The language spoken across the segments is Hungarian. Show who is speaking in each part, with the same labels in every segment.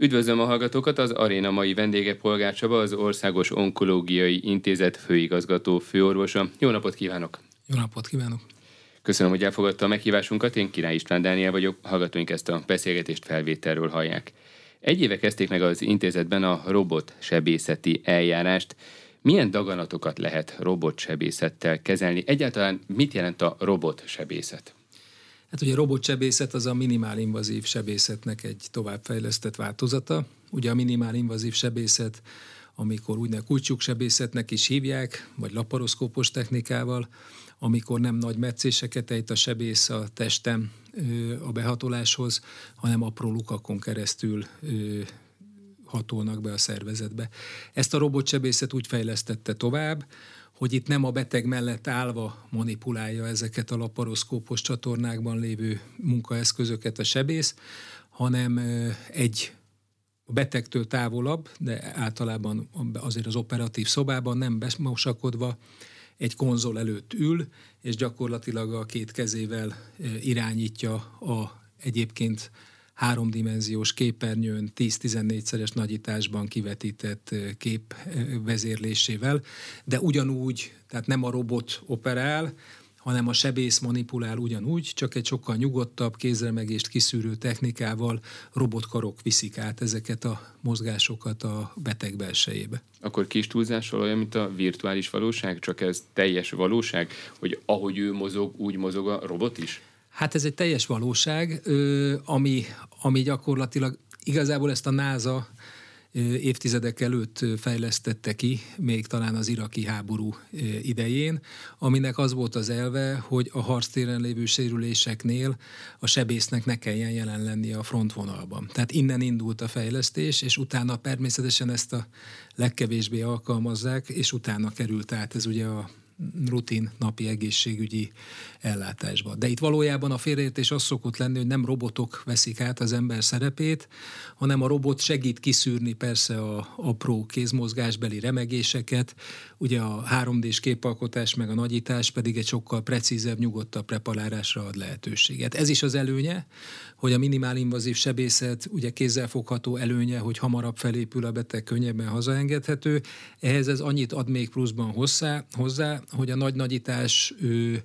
Speaker 1: Üdvözlöm a hallgatókat, az aréna mai vendége Polgár Csaba, az Országos Onkológiai Intézet főigazgató főorvosa. Jó napot kívánok!
Speaker 2: Jó napot kívánok!
Speaker 1: Köszönöm, hogy elfogadta a meghívásunkat. Én Király István Dániel vagyok, hallgatóink ezt a beszélgetést felvételről hallják. Egy éve kezdték meg az intézetben a robot sebészeti eljárást. Milyen daganatokat lehet robotsebészettel kezelni? Egyáltalán mit jelent a robotsebészet?
Speaker 2: Hát ugye a robotsebészet az a minimálinvazív sebészetnek egy továbbfejlesztett változata. Ugye a minimálinvazív sebészet, amikor úgynevezett sebészetnek is hívják, vagy laparoszkópos technikával, amikor nem nagy meccéseket ejt a sebész a testem a behatoláshoz, hanem apró lukakon keresztül hatolnak be a szervezetbe. Ezt a robotsebészet úgy fejlesztette tovább, hogy itt nem a beteg mellett állva manipulálja ezeket a laparoszkópos csatornákban lévő munkaeszközöket a sebész, hanem egy a betegtől távolabb, de általában azért az operatív szobában nem bemosakodva egy konzol előtt ül, és gyakorlatilag a két kezével irányítja a egyébként háromdimenziós képernyőn 10-14-szeres nagyításban kivetített kép vezérlésével, de ugyanúgy, tehát nem a robot operál, hanem a sebész manipulál ugyanúgy, csak egy sokkal nyugodtabb, kézremegést kiszűrő technikával robotkarok viszik át ezeket a mozgásokat a beteg belsejébe.
Speaker 1: Akkor kis túlzással olyan, mint a virtuális valóság, csak ez teljes valóság, hogy ahogy ő mozog, úgy mozog a robot is?
Speaker 2: Hát ez egy teljes valóság, ami, ami gyakorlatilag igazából ezt a NASA évtizedek előtt fejlesztette ki, még talán az iraki háború idején, aminek az volt az elve, hogy a harctéren lévő sérüléseknél a sebésznek ne kelljen jelen lennie a frontvonalban. Tehát innen indult a fejlesztés, és utána természetesen ezt a legkevésbé alkalmazzák, és utána került át ez ugye a rutin napi egészségügyi ellátásba. De itt valójában a félreértés az szokott lenni, hogy nem robotok veszik át az ember szerepét, hanem a robot segít kiszűrni persze a apró kézmozgásbeli remegéseket, ugye a 3D-s képalkotás meg a nagyítás pedig egy sokkal precízebb, nyugodtabb preparálásra ad lehetőséget. Ez is az előnye, hogy a minimálinvazív sebészet ugye kézzelfogható előnye, hogy hamarabb felépül a beteg, könnyebben hazaengedhető. Ehhez ez annyit ad még pluszban hozzá, hozzá hogy a nagy nagyítás ő,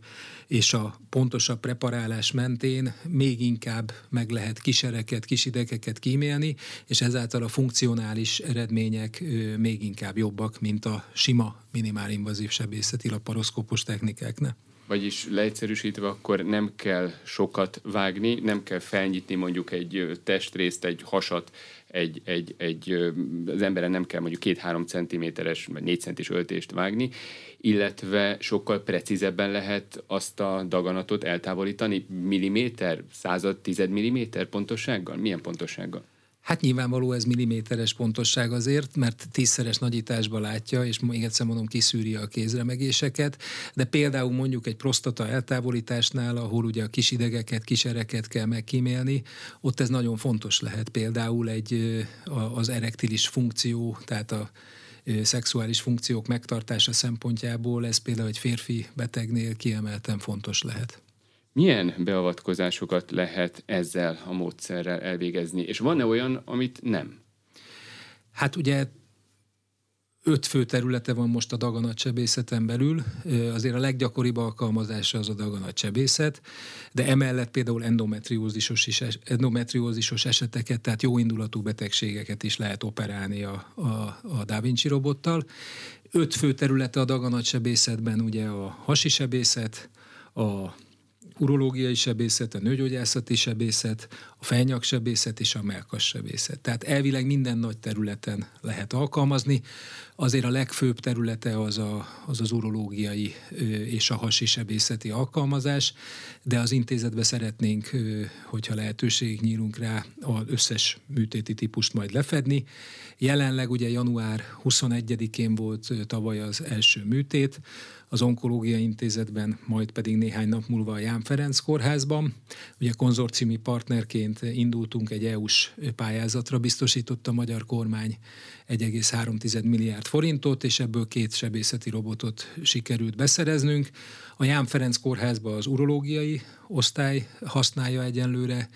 Speaker 2: és a pontosabb preparálás mentén még inkább meg lehet kisereket, kisidegeket kímélni, és ezáltal a funkcionális eredmények még inkább jobbak, mint a sima minimálinvazív sebészeti laparoszkópos technikáknál.
Speaker 1: Vagyis leegyszerűsítve akkor nem kell sokat vágni, nem kell felnyitni mondjuk egy testrészt, egy hasat, egy, egy, egy, az emberen nem kell mondjuk két-három centiméteres vagy négy centis öltést vágni, illetve sokkal precízebben lehet azt a daganatot eltávolítani milliméter, század, tized milliméter pontossággal? Milyen pontossággal?
Speaker 2: Hát nyilvánvaló ez milliméteres pontosság azért, mert tízszeres nagyításba látja, és még egyszer mondom, kiszűri a kézremegéseket, de például mondjuk egy prostata eltávolításnál, ahol ugye a kis idegeket, kisereket kell megkímélni, ott ez nagyon fontos lehet. Például egy az erektilis funkció, tehát a szexuális funkciók megtartása szempontjából ez például egy férfi betegnél kiemelten fontos lehet.
Speaker 1: Milyen beavatkozásokat lehet ezzel a módszerrel elvégezni, és van-e olyan, amit nem?
Speaker 2: Hát ugye öt fő területe van most a daganatsebészeten belül. Azért a leggyakoribb alkalmazása az a daganatsebészet, de emellett például endometriózisos, is, endometriózisos eseteket, tehát jó indulatú betegségeket is lehet operálni a, a, a Da Vinci robottal. Öt fő területe a daganatsebészetben ugye a hasisebészet, a urológiai sebészet, a nőgyógyászati sebészet, a fejnyaksebészet és a melkassebészet. Tehát elvileg minden nagy területen lehet alkalmazni. Azért a legfőbb területe az a, az, az urológiai és a hasi sebészeti alkalmazás, de az intézetbe szeretnénk, hogyha lehetőség nyílunk rá, az összes műtéti típust majd lefedni. Jelenleg ugye január 21-én volt tavaly az első műtét, az Onkológia Intézetben, majd pedig néhány nap múlva a Ján Ferenc kórházban. Ugye konzorciumi partnerként indultunk egy EU-s pályázatra, biztosított a magyar kormány 1,3 milliárd forintot, és ebből két sebészeti robotot sikerült beszereznünk. A Ján Ferenc kórházban az urológiai osztály használja egyenlőre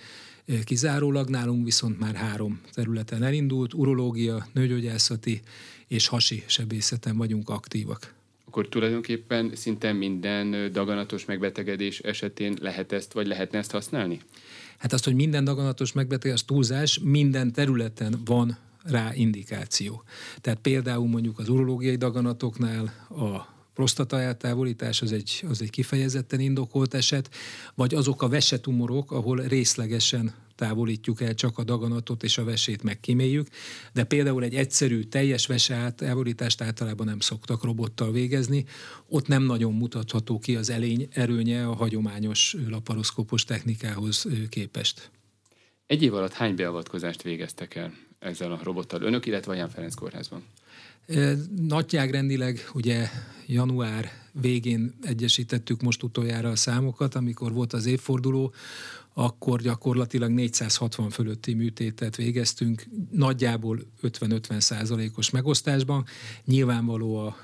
Speaker 2: kizárólag, nálunk viszont már három területen elindult, urológia, nőgyógyászati és hasi sebészeten vagyunk aktívak
Speaker 1: akkor tulajdonképpen szinte minden daganatos megbetegedés esetén lehet ezt, vagy lehetne ezt használni?
Speaker 2: Hát azt, hogy minden daganatos megbetegedés túlzás, minden területen van rá indikáció. Tehát például mondjuk az urológiai daganatoknál a prostata eltávolítás az egy, az egy kifejezetten indokolt eset, vagy azok a vesetumorok, ahol részlegesen távolítjuk el csak a daganatot és a vesét megkíméljük, de például egy egyszerű, teljes vese eltávolítást általában nem szoktak robottal végezni, ott nem nagyon mutatható ki az elény erőnye a hagyományos laparoszkópos technikához képest.
Speaker 1: Egy év alatt hány beavatkozást végeztek el ezzel a robottal önök, illetve a Ján Ferenc kórházban?
Speaker 2: Nagyságrendileg ugye január végén egyesítettük most utoljára a számokat, amikor volt az évforduló, akkor gyakorlatilag 460 fölötti műtétet végeztünk, nagyjából 50-50 százalékos megosztásban. Nyilvánvaló a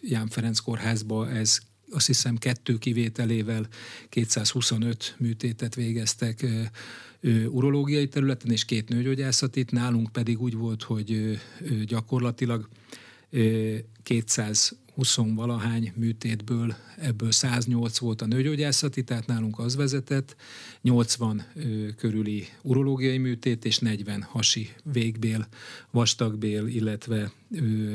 Speaker 2: Ján Ferenc kórházba ez azt hiszem kettő kivételével 225 műtétet végeztek urológiai területen, és két nőgyógyászatit. Nálunk pedig úgy volt, hogy gyakorlatilag 200 20 valahány műtétből, ebből 108 volt a nőgyógyászati, tehát nálunk az vezetett, 80 ö, körüli urológiai műtét és 40 hasi végbél, vastagbél, illetve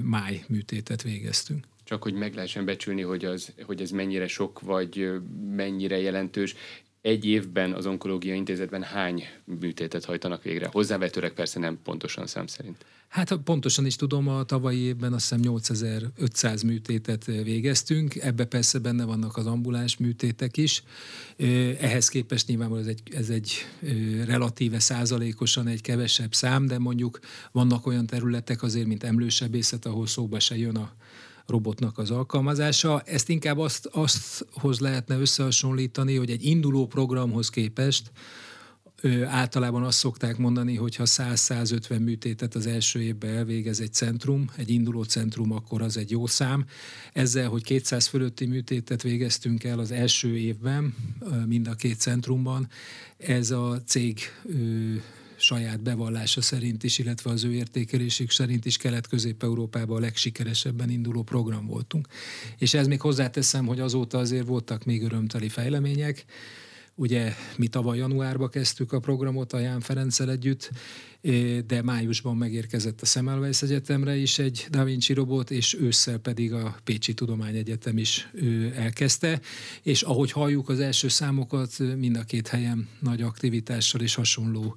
Speaker 2: máj műtétet végeztünk
Speaker 1: csak hogy meg lehessen becsülni, hogy, az, hogy ez mennyire sok, vagy mennyire jelentős. Egy évben az onkológia intézetben hány műtétet hajtanak végre? Hozzávetőleg persze nem pontosan szám szerint.
Speaker 2: Hát pontosan is tudom, a tavalyi évben azt hiszem 8500 műtétet végeztünk, ebbe persze benne vannak az ambuláns műtétek is. Ehhez képest nyilvánvalóan ez egy, ez egy relatíve százalékosan egy kevesebb szám, de mondjuk vannak olyan területek azért, mint emlősebészet, ahol szóba se jön a robotnak az alkalmazása. Ezt inkább azt, hoz lehetne összehasonlítani, hogy egy induló programhoz képest ő, általában azt szokták mondani, hogy ha 100-150 műtétet az első évben elvégez egy centrum, egy induló centrum, akkor az egy jó szám. Ezzel, hogy 200 fölötti műtétet végeztünk el az első évben, mind a két centrumban, ez a cég saját bevallása szerint is, illetve az ő értékelésük szerint is Kelet-Közép-Európában a legsikeresebben induló program voltunk. És ez még hozzáteszem, hogy azóta azért voltak még örömteli fejlemények. Ugye mi tavaly januárba kezdtük a programot a Ján Ferenccel együtt, de májusban megérkezett a Semmelweis Egyetemre is egy Da Vinci robot, és ősszel pedig a Pécsi Tudományegyetem is elkezdte, és ahogy halljuk az első számokat, mind a két helyen nagy aktivitással és hasonló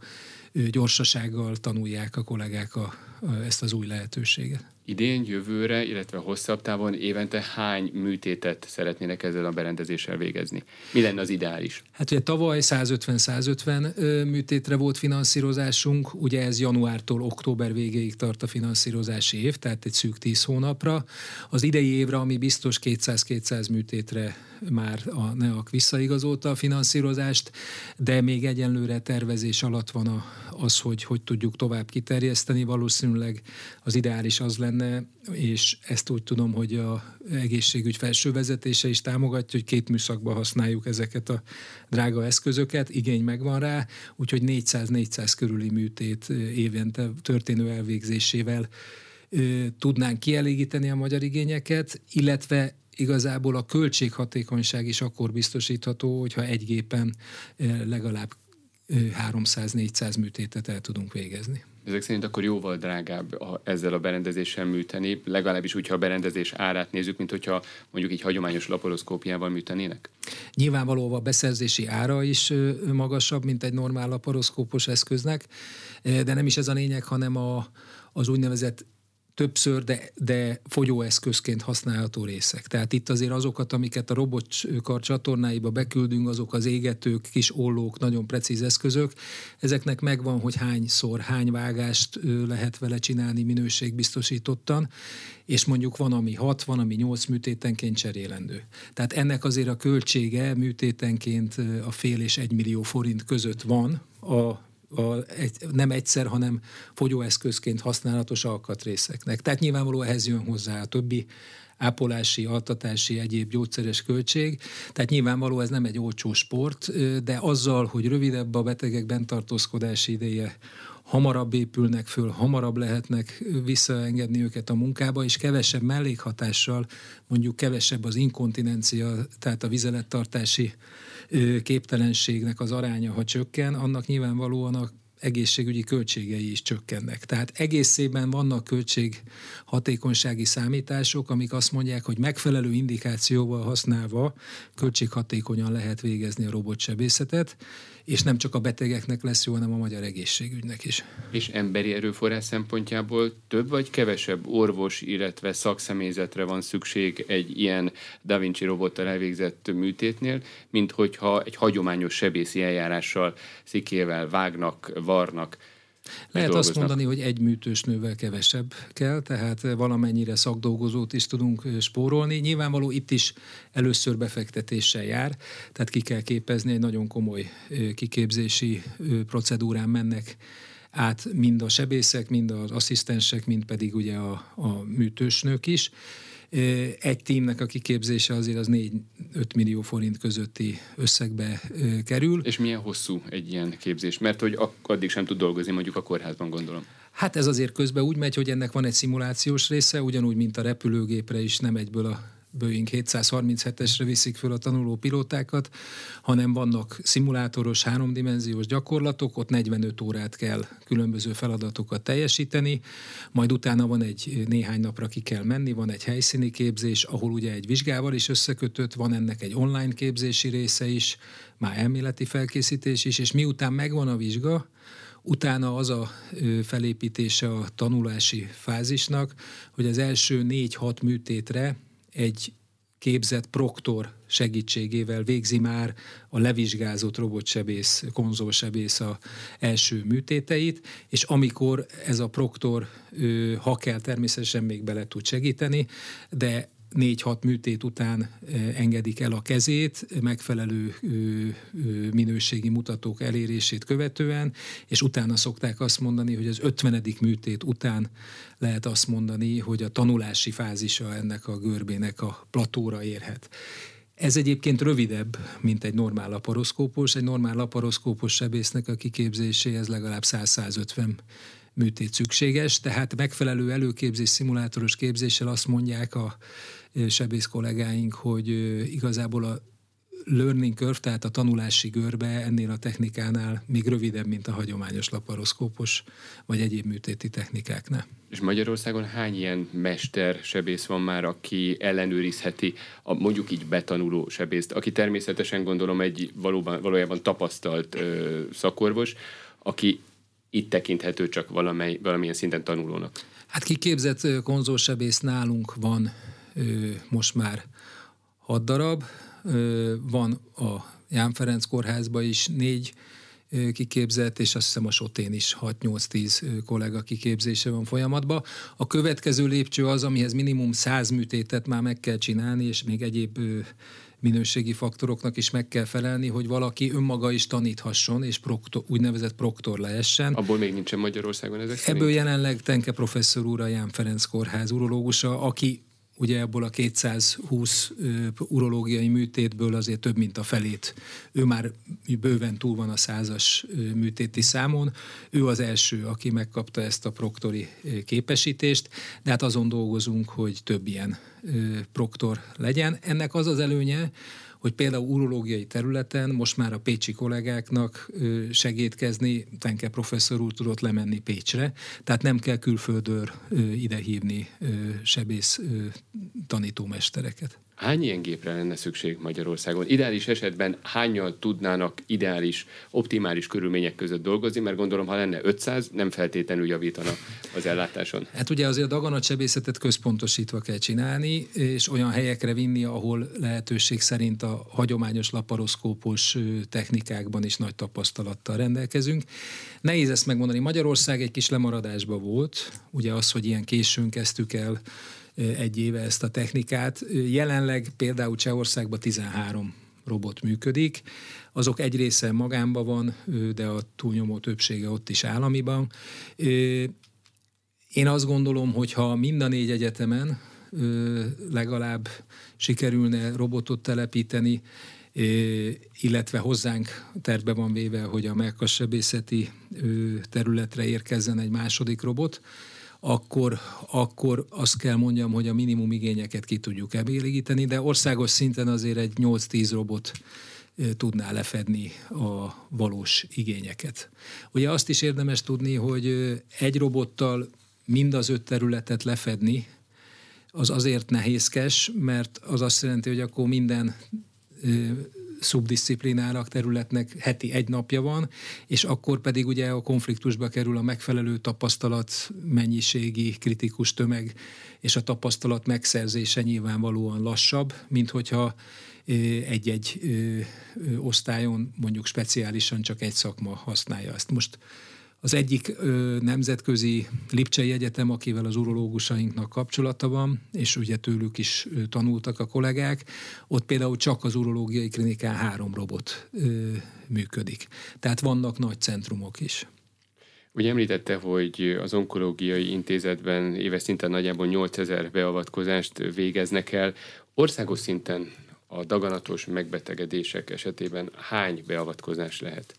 Speaker 2: gyorsasággal tanulják a kollégák a, ezt az új lehetőséget.
Speaker 1: Idén, jövőre, illetve hosszabb távon évente hány műtétet szeretnének ezzel a berendezéssel végezni? Mi lenne az ideális?
Speaker 2: Hát ugye tavaly 150-150 műtétre volt finanszírozásunk, ugye ez januártól október végéig tart a finanszírozási év, tehát egy szűk 10 hónapra. Az idei évre, ami biztos 200-200 műtétre már a NEAK visszaigazolta a finanszírozást, de még egyenlőre tervezés alatt van a, az, hogy hogy tudjuk tovább kiterjeszteni. Valószínűleg az ideális az lenne, és ezt úgy tudom, hogy a egészségügy felső vezetése is támogatja, hogy két műszakban használjuk ezeket a drága eszközöket, igény megvan rá, úgyhogy 400-400 körüli műtét évente történő elvégzésével tudnánk kielégíteni a magyar igényeket, illetve igazából a költséghatékonyság is akkor biztosítható, hogyha egy gépen legalább 300-400 műtétet el tudunk végezni.
Speaker 1: Ezek szerint akkor jóval drágább a, ezzel a berendezéssel műteni, legalábbis úgy, ha a berendezés árát nézzük, mint hogyha mondjuk egy hagyományos laparoszkópiával műtenének?
Speaker 2: Nyilvánvalóan a beszerzési ára is magasabb, mint egy normál laparoszkópos eszköznek, de nem is ez a lényeg, hanem a, az úgynevezett többször, de, de fogyóeszközként használható részek. Tehát itt azért azokat, amiket a robotkar csatornáiba beküldünk, azok az égetők, kis ollók, nagyon precíz eszközök. Ezeknek megvan, hogy hányszor, hány vágást lehet vele csinálni minőségbiztosítottan, és mondjuk van, ami 6, van, ami 8 műtétenként cserélendő. Tehát ennek azért a költsége műtétenként a fél és egy millió forint között van a a, egy, nem egyszer, hanem fogyóeszközként használatos alkatrészeknek. Tehát nyilvánvalóan ehhez jön hozzá a többi ápolási, altatási, egyéb gyógyszeres költség. Tehát nyilvánvaló ez nem egy olcsó sport, de azzal, hogy rövidebb a betegek bentartózkodási ideje, hamarabb épülnek föl, hamarabb lehetnek visszaengedni őket a munkába, és kevesebb mellékhatással, mondjuk kevesebb az inkontinencia, tehát a vizelettartási képtelenségnek az aránya, ha csökken, annak nyilvánvalóan a egészségügyi költségei is csökkennek. Tehát egészében vannak költség hatékonysági számítások, amik azt mondják, hogy megfelelő indikációval használva költséghatékonyan lehet végezni a robotsebészetet, és nem csak a betegeknek lesz jó, hanem a magyar egészségügynek is.
Speaker 1: És emberi erőforrás szempontjából több vagy kevesebb orvos, illetve szakszemélyzetre van szükség egy ilyen Da Vinci robottal elvégzett műtétnél, mint hogyha egy hagyományos sebészi eljárással szikével vágnak, varnak,
Speaker 2: lehet azt mondani, hogy egy műtős nővel kevesebb kell, tehát valamennyire szakdolgozót is tudunk spórolni. Nyilvánvaló itt is először befektetéssel jár, tehát ki kell képezni, egy nagyon komoly kiképzési procedúrán mennek át mind a sebészek, mind az asszisztensek, mind pedig ugye a, a műtősnők is. Egy tímnek a kiképzése azért az 4-5 millió forint közötti összegbe kerül.
Speaker 1: És milyen hosszú egy ilyen képzés? Mert hogy addig sem tud dolgozni mondjuk a kórházban, gondolom.
Speaker 2: Hát ez azért közben úgy megy, hogy ennek van egy szimulációs része, ugyanúgy, mint a repülőgépre is nem egyből a Boeing 737-esre viszik föl a tanuló pilótákat, hanem vannak szimulátoros, háromdimenziós gyakorlatok, ott 45 órát kell különböző feladatokat teljesíteni, majd utána van egy néhány napra ki kell menni, van egy helyszíni képzés, ahol ugye egy vizsgával is összekötött, van ennek egy online képzési része is, már elméleti felkészítés is, és miután megvan a vizsga, Utána az a felépítése a tanulási fázisnak, hogy az első négy-hat műtétre egy képzett proktor segítségével végzi már a levizsgázott robotsebész, konzolsebész a első műtéteit, és amikor ez a proktor, ha kell, természetesen még bele tud segíteni, de négy-hat műtét után engedik el a kezét, megfelelő minőségi mutatók elérését követően, és utána szokták azt mondani, hogy az ötvenedik műtét után lehet azt mondani, hogy a tanulási fázisa ennek a görbének a platóra érhet. Ez egyébként rövidebb, mint egy normál laparoszkópos. Egy normál laparoszkópos sebésznek a kiképzéséhez legalább 100-150 műtét szükséges, tehát megfelelő előképzés, szimulátoros képzéssel azt mondják a sebész kollégáink, hogy igazából a learning curve, tehát a tanulási görbe ennél a technikánál még rövidebb, mint a hagyományos laparoszkópos vagy egyéb műtéti technikáknál.
Speaker 1: És Magyarországon hány ilyen mester sebész van már, aki ellenőrizheti a mondjuk így betanuló sebészt, aki természetesen gondolom egy valóban, valójában tapasztalt ö, szakorvos, aki itt tekinthető csak valamely, valamilyen szinten tanulónak?
Speaker 2: Hát kiképzett konzolsebész nálunk van most már hat darab, van a Ján Ferenc kórházban is négy kiképzett, és azt hiszem a Sotén is 6-8-10 kollega kiképzése van folyamatban. A következő lépcső az, amihez minimum 100 műtétet már meg kell csinálni, és még egyéb minőségi faktoroknak is meg kell felelni, hogy valaki önmaga is taníthasson, és proktor, úgynevezett proktor leessen.
Speaker 1: Abból még nincsen Magyarországon ezek
Speaker 2: Ebből szerint? jelenleg Tenke professzor úr, a Ján Ferenc kórház urológusa, aki ugye ebből a 220 urológiai műtétből azért több mint a felét. Ő már bőven túl van a százas műtéti számon. Ő az első, aki megkapta ezt a proktori képesítést, de hát azon dolgozunk, hogy több ilyen proktor legyen. Ennek az az előnye, hogy például urológiai területen most már a pécsi kollégáknak segítkezni, Tenke professzor úr tudott lemenni Pécsre, tehát nem kell külföldről idehívni sebész tanítómestereket.
Speaker 1: Hány ilyen gépre lenne szükség Magyarországon? Ideális esetben hányan tudnának ideális, optimális körülmények között dolgozni, mert gondolom, ha lenne 500, nem feltétlenül javítana az ellátáson.
Speaker 2: Hát ugye azért a daganatsebészetet központosítva kell csinálni, és olyan helyekre vinni, ahol lehetőség szerint a hagyományos laparoszkópos technikákban is nagy tapasztalattal rendelkezünk. Nehéz ezt megmondani. Magyarország egy kis lemaradásba volt, ugye az, hogy ilyen későn kezdtük el egy éve ezt a technikát. Jelenleg például Csehországban 13 robot működik. Azok egy része magánban van, de a túlnyomó többsége ott is államiban. Én azt gondolom, hogy ha mind a négy egyetemen legalább sikerülne robotot telepíteni, illetve hozzánk terve van véve, hogy a melkassebészeti területre érkezzen egy második robot, akkor, akkor azt kell mondjam, hogy a minimum igényeket ki tudjuk elégíteni, de országos szinten azért egy 8-10 robot tudná lefedni a valós igényeket. Ugye azt is érdemes tudni, hogy egy robottal mind az öt területet lefedni, az azért nehézkes, mert az azt jelenti, hogy akkor minden szubdisziplinának területnek heti egy napja van, és akkor pedig ugye a konfliktusba kerül a megfelelő tapasztalat, mennyiségi, kritikus tömeg, és a tapasztalat megszerzése nyilvánvalóan lassabb, mint hogyha egy-egy osztályon mondjuk speciálisan csak egy szakma használja ezt. Most az egyik ö, nemzetközi Lipcsei Egyetem, akivel az urológusainknak kapcsolata van, és ugye tőlük is ö, tanultak a kollégák, ott például csak az urológiai klinikán három robot ö, működik. Tehát vannak nagy centrumok is.
Speaker 1: Ugye említette, hogy az onkológiai intézetben éves szinten nagyjából 8000 beavatkozást végeznek el. Országos szinten a daganatos megbetegedések esetében hány beavatkozás lehet?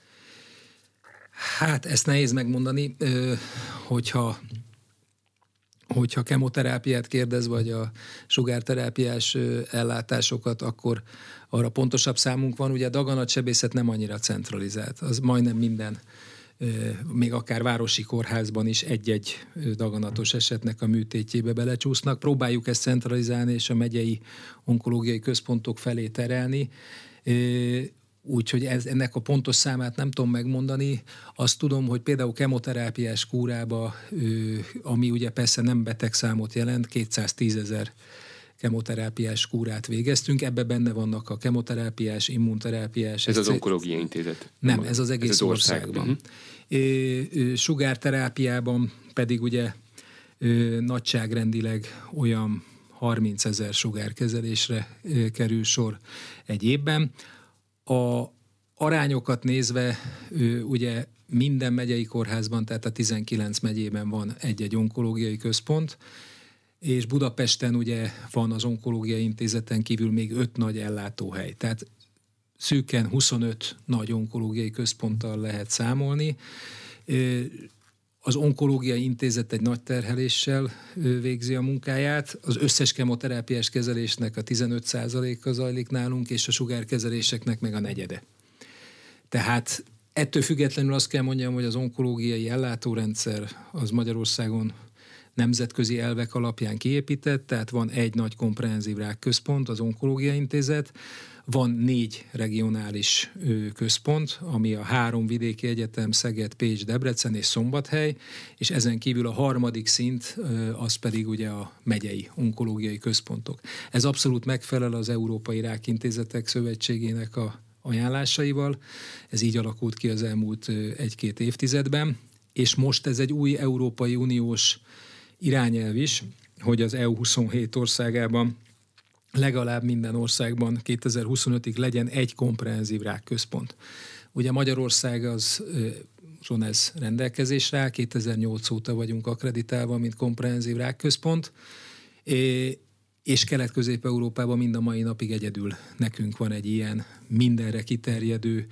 Speaker 2: Hát ezt nehéz megmondani, hogyha hogyha kemoterápiát kérdez, vagy a sugárterápiás ellátásokat, akkor arra pontosabb számunk van. Ugye a daganatsebészet nem annyira centralizált, az majdnem minden még akár városi kórházban is egy-egy daganatos esetnek a műtétjébe belecsúsznak. Próbáljuk ezt centralizálni és a megyei onkológiai központok felé terelni. Úgyhogy ez, ennek a pontos számát nem tudom megmondani. Azt tudom, hogy például kemoterápiás kúrába, ami ugye persze nem betegszámot jelent, 210 ezer kemoterápiás kúrát végeztünk, ebbe benne vannak a kemoterápiás, immunterápiás.
Speaker 1: Ez az onkológiai intézet?
Speaker 2: Nem, ez az egész ez az ország. országban. Uh-huh. Sugárterápiában pedig ugye nagyságrendileg olyan 30 ezer sugárkezelésre kerül sor egy évben. A arányokat nézve ugye minden megyei kórházban, tehát a 19 megyében van egy-egy onkológiai központ, és Budapesten ugye van az onkológiai intézeten kívül még öt nagy ellátóhely. Tehát szűken 25 nagy onkológiai központtal lehet számolni. Az onkológiai intézet egy nagy terheléssel végzi a munkáját. Az összes kemoterápiás kezelésnek a 15%-a zajlik nálunk, és a sugárkezeléseknek meg a negyede. Tehát ettől függetlenül azt kell mondjam, hogy az onkológiai ellátórendszer az Magyarországon nemzetközi elvek alapján kiépített, tehát van egy nagy komprehenzív rákközpont, az Onkológia Intézet, van négy regionális központ, ami a három vidéki egyetem, Szeged, Pécs, Debrecen és Szombathely, és ezen kívül a harmadik szint, az pedig ugye a megyei onkológiai központok. Ez abszolút megfelel az Európai Rákintézetek Szövetségének a ajánlásaival. Ez így alakult ki az elmúlt egy-két évtizedben, és most ez egy új Európai Uniós irányelv is, hogy az EU 27 országában legalább minden országban 2025-ig legyen egy komprehenzív rákközpont. Ugye Magyarország az ez rendelkezésre áll, 2008 óta vagyunk akreditálva, mint komprehenzív rákközpont, és Kelet-Közép-Európában mind a mai napig egyedül nekünk van egy ilyen mindenre kiterjedő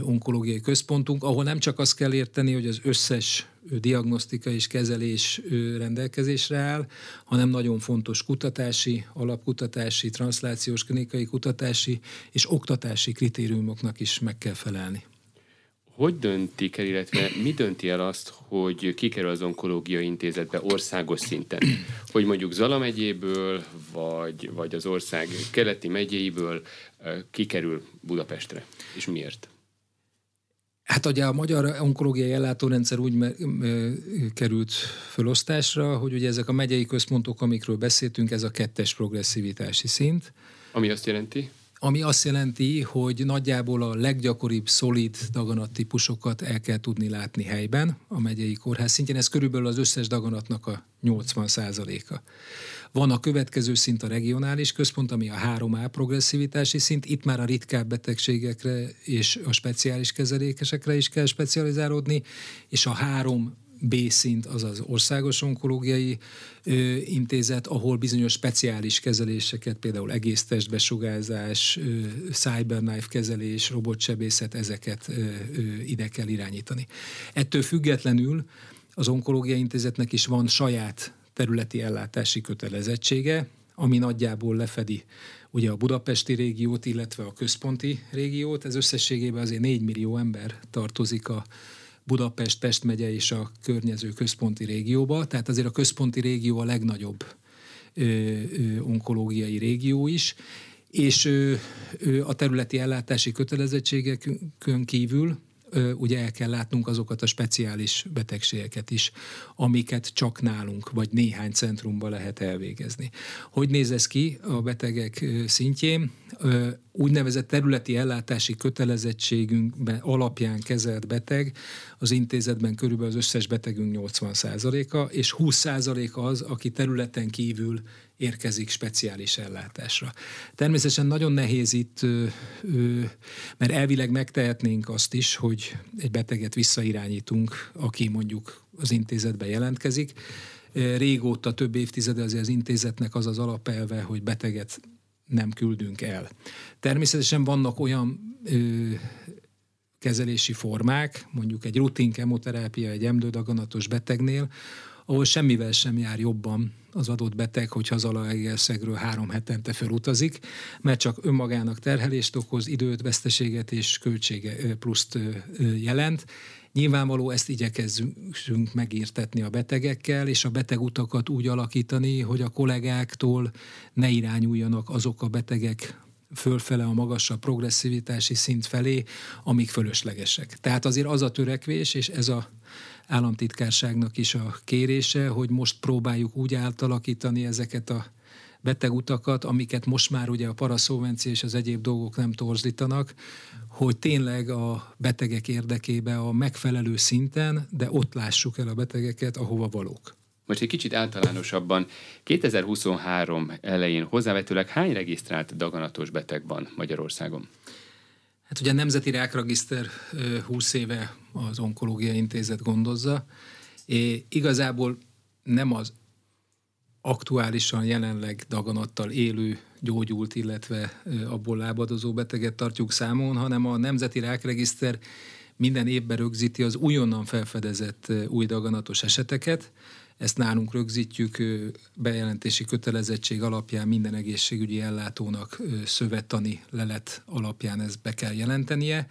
Speaker 2: onkológiai központunk, ahol nem csak azt kell érteni, hogy az összes diagnosztika és kezelés rendelkezésre áll, hanem nagyon fontos kutatási, alapkutatási, transzlációs, klinikai kutatási és oktatási kritériumoknak is meg kell felelni.
Speaker 1: Hogy döntik el, illetve mi dönti el azt, hogy kikerül az onkológiai intézetbe országos szinten? Hogy mondjuk Zala megyéből, vagy, vagy az ország keleti megyéiből kikerül Budapestre? És miért?
Speaker 2: Hát ugye a magyar onkológiai ellátórendszer úgy me- került felosztásra, hogy ugye ezek a megyei központok, amikről beszéltünk, ez a kettes progresszivitási szint.
Speaker 1: Ami azt jelenti?
Speaker 2: Ami azt jelenti, hogy nagyjából a leggyakoribb szolid daganat típusokat el kell tudni látni helyben a megyei kórház szintjén. Ez körülbelül az összes daganatnak a 80 a van a következő szint a regionális központ, ami a 3A progresszivitási szint. Itt már a ritkább betegségekre és a speciális kezelékesekre is kell specializálódni, és a 3 B szint az az országos onkológiai intézet, ahol bizonyos speciális kezeléseket, például egész testbesugárzás, cyberknife kezelés, robotsebészet, ezeket ide kell irányítani. Ettől függetlenül az onkológiai intézetnek is van saját területi ellátási kötelezettsége, ami nagyjából lefedi ugye a budapesti régiót, illetve a központi régiót. Ez összességében azért 4 millió ember tartozik a Budapest, Pest megye és a környező központi régióba, tehát azért a központi régió a legnagyobb ö, ö, onkológiai régió is, és ö, ö, a területi ellátási kötelezettségekön kívül ugye el kell látnunk azokat a speciális betegségeket is, amiket csak nálunk, vagy néhány centrumban lehet elvégezni. Hogy néz ez ki a betegek szintjén? Úgynevezett területi ellátási kötelezettségünkben alapján kezelt beteg az intézetben körülbelül az összes betegünk 80%-a, és 20%-a az, aki területen kívül érkezik speciális ellátásra. Természetesen nagyon nehéz itt, mert elvileg megtehetnénk azt is, hogy egy beteget visszairányítunk, aki mondjuk az intézetbe jelentkezik. Régóta, több évtizede azért az intézetnek az az alapelve, hogy beteget nem küldünk el. Természetesen vannak olyan ö, kezelési formák, mondjuk egy rutin kemoterápia egy emlődaganatos betegnél, ahol semmivel sem jár jobban az adott beteg, hogyha Zalaegerszegről három hetente felutazik, mert csak önmagának terhelést okoz, időt, veszteséget és költsége pluszt jelent. Nyilvánvaló ezt igyekezzünk megírtetni a betegekkel, és a betegutakat úgy alakítani, hogy a kollégáktól ne irányuljanak azok a betegek fölfele a magasabb progresszivitási szint felé, amik fölöslegesek. Tehát azért az a törekvés, és ez a államtitkárságnak is a kérése, hogy most próbáljuk úgy átalakítani ezeket a betegutakat, amiket most már ugye a paraszolvencia és az egyéb dolgok nem torzítanak, hogy tényleg a betegek érdekébe a megfelelő szinten, de ott lássuk el a betegeket, ahova valók.
Speaker 1: Most egy kicsit általánosabban, 2023 elején hozzávetőleg hány regisztrált daganatos beteg van Magyarországon?
Speaker 2: Hát ugye a Nemzeti Rákregiszter 20 éve az Onkológiai Intézet gondozza, és igazából nem az aktuálisan jelenleg daganattal élő, gyógyult, illetve abból lábadozó beteget tartjuk számon, hanem a Nemzeti Rákregiszter minden évben rögzíti az újonnan felfedezett új daganatos eseteket, ezt nálunk rögzítjük bejelentési kötelezettség alapján minden egészségügyi ellátónak szövettani lelet alapján ezt be kell jelentenie.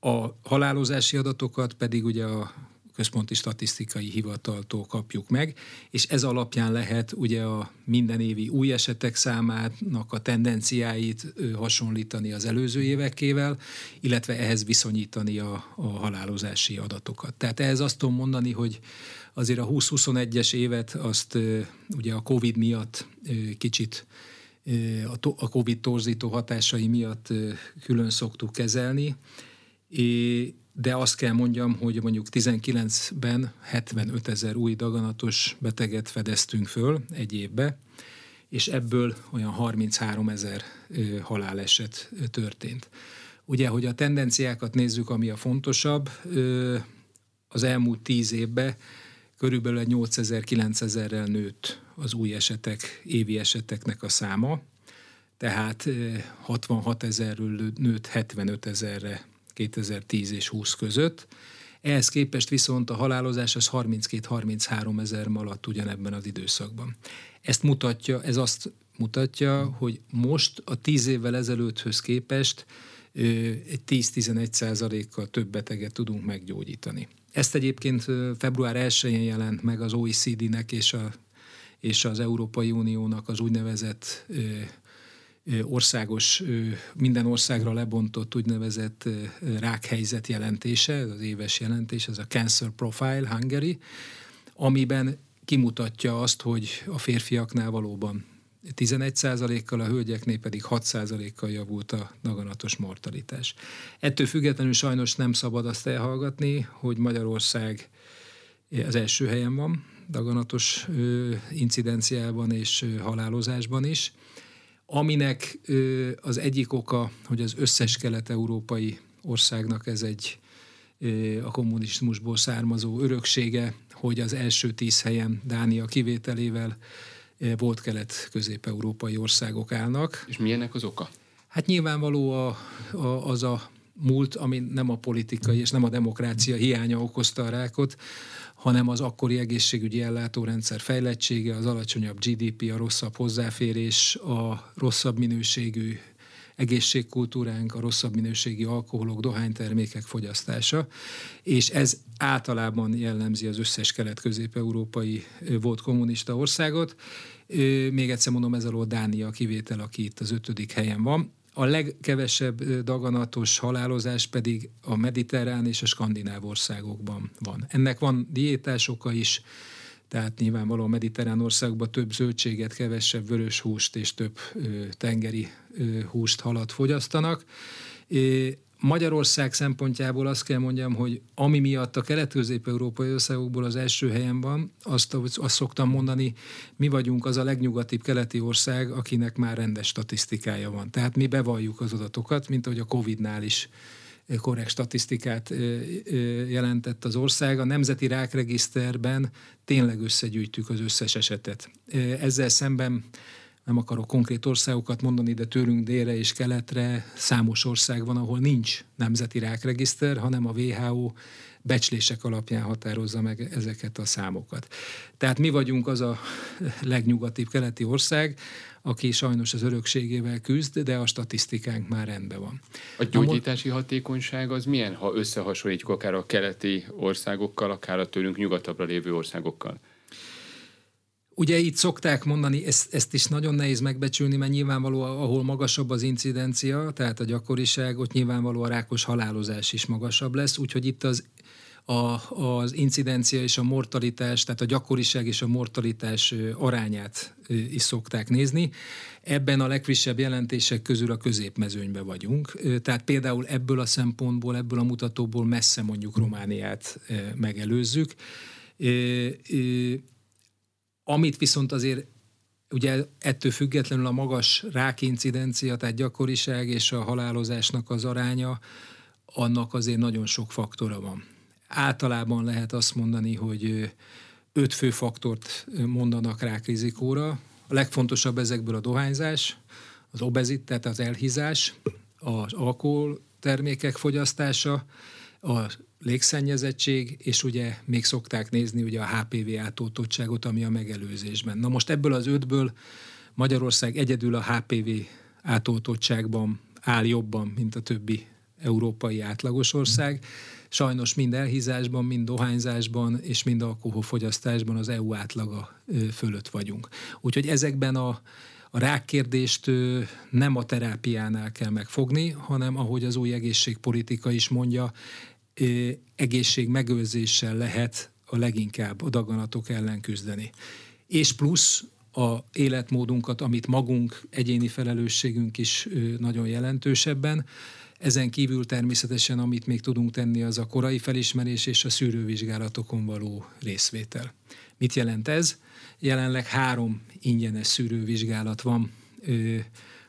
Speaker 2: A halálozási adatokat pedig ugye a központi statisztikai hivataltól kapjuk meg, és ez alapján lehet ugye a minden évi új esetek számának a tendenciáit hasonlítani az előző évekével, illetve ehhez viszonyítani a, a halálozási adatokat. Tehát ehhez azt tudom mondani, hogy azért a 20-21-es évet azt ugye a Covid miatt kicsit a Covid torzító hatásai miatt külön szoktuk kezelni, de azt kell mondjam, hogy mondjuk 19-ben 75 ezer új daganatos beteget fedeztünk föl egy évbe, és ebből olyan 33 ezer haláleset történt. Ugye, hogy a tendenciákat nézzük, ami a fontosabb, az elmúlt tíz évben körülbelül egy 8000-9000-rel nőtt az új esetek, évi eseteknek a száma, tehát 66 ezerről nőtt 75 ezerre 2010 és 20 között. Ehhez képest viszont a halálozás az 32-33 ezer alatt ugyanebben az időszakban. Ezt mutatja, ez azt mutatja, hogy most a 10 évvel ezelőtthöz képest egy 10-11 százalékkal több beteget tudunk meggyógyítani. Ezt egyébként február 1-én jelent meg az OECD-nek és, a, és az Európai Uniónak az úgynevezett országos, minden országra lebontott úgynevezett rákhelyzet jelentése, ez az éves jelentés, ez a Cancer Profile Hungary, amiben kimutatja azt, hogy a férfiaknál valóban 11%-kal, a hölgyeknél pedig 6%-kal javult a daganatos mortalitás. Ettől függetlenül sajnos nem szabad azt elhallgatni, hogy Magyarország az első helyen van daganatos incidenciában és halálozásban is, aminek az egyik oka, hogy az összes kelet-európai országnak ez egy a kommunizmusból származó öröksége, hogy az első tíz helyen Dánia kivételével volt kelet-közép-európai országok állnak.
Speaker 1: És milyennek az oka?
Speaker 2: Hát nyilvánvaló a, a, az a múlt, ami nem a politikai és nem a demokrácia hiánya okozta a rákot, hanem az akkori egészségügyi ellátórendszer fejlettsége, az alacsonyabb GDP, a rosszabb hozzáférés, a rosszabb minőségű egészségkultúránk, a rosszabb minőségi alkoholok, dohánytermékek fogyasztása, és ez általában jellemzi az összes kelet-közép-európai volt kommunista országot. Még egyszer mondom, ez alól Dánia kivétel, aki itt az ötödik helyen van. A legkevesebb daganatos halálozás pedig a mediterrán és a skandináv országokban van. Ennek van diétás oka is, tehát nyilvánvalóan a mediterrán országokban több zöldséget, kevesebb vörös húst és több tengeri húst, halat fogyasztanak. Magyarország szempontjából azt kell mondjam, hogy ami miatt a kelet-közép-európai országokból az első helyen van, azt, azt szoktam mondani, mi vagyunk az a legnyugatibb keleti ország, akinek már rendes statisztikája van. Tehát mi bevalljuk az adatokat, mint ahogy a Covid-nál is korrekt statisztikát jelentett az ország. A Nemzeti Rákregiszterben tényleg összegyűjtjük az összes esetet. Ezzel szemben nem akarok konkrét országokat mondani, de tőlünk délre és keletre számos ország van, ahol nincs nemzeti rákregiszter, hanem a WHO becslések alapján határozza meg ezeket a számokat. Tehát mi vagyunk az a legnyugatibb keleti ország, aki sajnos az örökségével küzd, de a statisztikánk már rendben van.
Speaker 1: A gyógyítási hatékonyság az milyen, ha összehasonlítjuk akár a keleti országokkal, akár a tőlünk nyugatabbra lévő országokkal?
Speaker 2: Ugye itt szokták mondani, ezt, ezt is nagyon nehéz megbecsülni, mert nyilvánvaló, ahol magasabb az incidencia, tehát a gyakoriság, ott nyilvánvaló a rákos halálozás is magasabb lesz, úgyhogy itt az a, az incidencia és a mortalitás, tehát a gyakoriság és a mortalitás arányát is szokták nézni. Ebben a legfrissebb jelentések közül a középmezőnybe vagyunk. Tehát például ebből a szempontból, ebből a mutatóból messze mondjuk Romániát megelőzzük. Amit viszont azért ugye ettől függetlenül a magas rákincidencia, tehát gyakoriság és a halálozásnak az aránya, annak azért nagyon sok faktora van. Általában lehet azt mondani, hogy öt fő faktort mondanak rákrizikóra. A legfontosabb ezekből a dohányzás, az obezit, tehát az elhízás, az alkohol termékek fogyasztása, a légszennyezettség, és ugye még szokták nézni ugye a HPV átoltottságot, ami a megelőzésben. Na most ebből az ötből Magyarország egyedül a HPV átoltottságban áll jobban, mint a többi európai átlagos ország. Sajnos mind elhízásban, mind dohányzásban és mind alkoholfogyasztásban az EU átlaga fölött vagyunk. Úgyhogy ezekben a a rákkérdést nem a terápiánál kell megfogni, hanem ahogy az új egészségpolitika is mondja, egészség megőrzéssel lehet a leginkább a daganatok ellen küzdeni. És plusz a életmódunkat, amit magunk, egyéni felelősségünk is nagyon jelentősebben, ezen kívül természetesen, amit még tudunk tenni, az a korai felismerés és a szűrővizsgálatokon való részvétel. Mit jelent ez? Jelenleg három ingyenes szűrővizsgálat van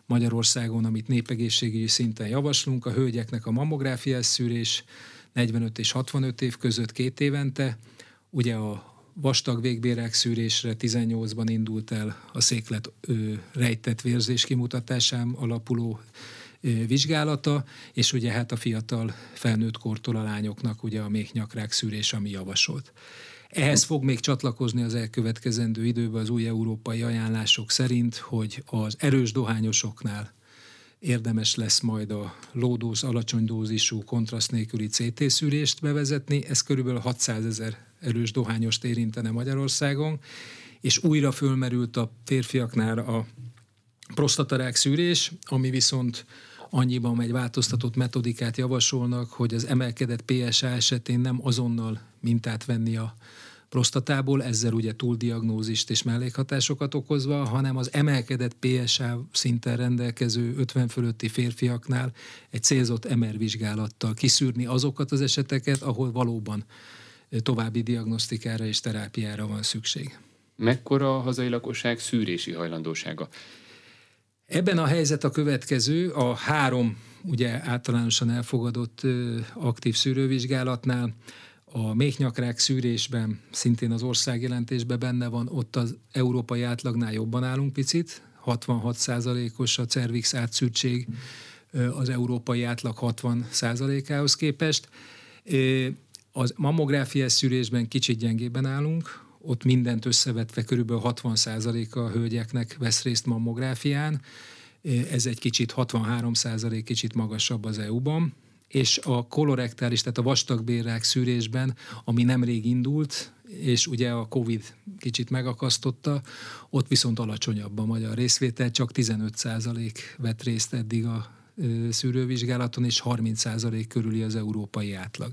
Speaker 2: Magyarországon, amit népegészségügyi szinten javaslunk. A hölgyeknek a mammográfiás szűrés 45 és 65 év között két évente. Ugye a vastag végbérek szűrésre 18-ban indult el a széklet ö, rejtett vérzés kimutatásán alapuló vizsgálata, és ugye hát a fiatal felnőtt kortól a lányoknak ugye a méhnyakrák szűrés, ami javasolt. Ehhez fog még csatlakozni az elkövetkezendő időben az új európai ajánlások szerint, hogy az erős dohányosoknál érdemes lesz majd a lódóz alacsony dózisú kontraszt nélküli CT szűrést bevezetni. Ez körülbelül 600 ezer erős dohányost érintene Magyarországon, és újra fölmerült a férfiaknál a prostatarák szűrés, ami viszont annyiban egy változtatott metodikát javasolnak, hogy az emelkedett PSA esetén nem azonnal mintát venni a prostatából, ezzel ugye túldiagnózist és mellékhatásokat okozva, hanem az emelkedett PSA szinten rendelkező 50 fölötti férfiaknál egy célzott MR vizsgálattal kiszűrni azokat az eseteket, ahol valóban további diagnosztikára és terápiára van szükség.
Speaker 1: Mekkora a hazai lakosság szűrési hajlandósága?
Speaker 2: Ebben a helyzet a következő, a három ugye általánosan elfogadott aktív szűrővizsgálatnál, a méhnyakrák szűrésben, szintén az országjelentésben benne van, ott az európai átlagnál jobban állunk picit, 66%-os a cervix átszűrtség az európai átlag 60%-ához képest. Az mammográfiás szűrésben kicsit gyengében állunk, ott mindent összevetve körülbelül 60% a hölgyeknek vesz részt mammográfián, ez egy kicsit 63% kicsit magasabb az EU-ban, és a kolorektális, tehát a vastagbérrák szűrésben, ami nemrég indult, és ugye a Covid kicsit megakasztotta, ott viszont alacsonyabb a magyar részvétel, csak 15% vett részt eddig a szűrővizsgálaton, és 30% körüli az európai átlag.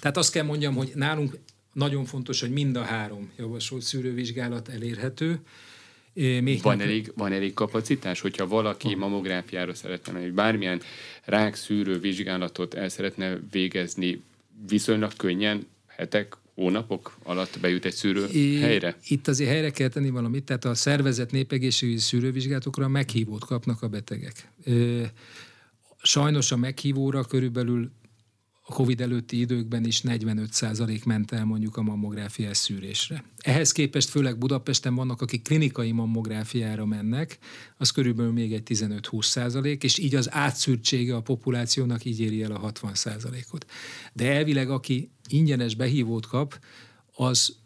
Speaker 2: Tehát azt kell mondjam, hogy nálunk nagyon fontos, hogy mind a három javasolt szűrővizsgálat elérhető.
Speaker 1: Még van, nem... elég, van elég kapacitás, hogyha valaki mamográfiára szeretne hogy bármilyen rákszűrő vizsgálatot el szeretne végezni, viszonylag könnyen, hetek, hónapok alatt bejut egy szűrő helyre?
Speaker 2: Itt azért helyre kell tenni valamit, tehát a szervezet népegészségügyi szűrővizsgálatokra meghívót kapnak a betegek. Sajnos a meghívóra körülbelül a Covid előtti időkben is 45% ment el mondjuk a mammográfiás szűrésre. Ehhez képest főleg Budapesten vannak, akik klinikai mammográfiára mennek, az körülbelül még egy 15-20%, és így az átszűrtsége a populációnak így éri el a 60%-ot. De elvileg, aki ingyenes behívót kap, az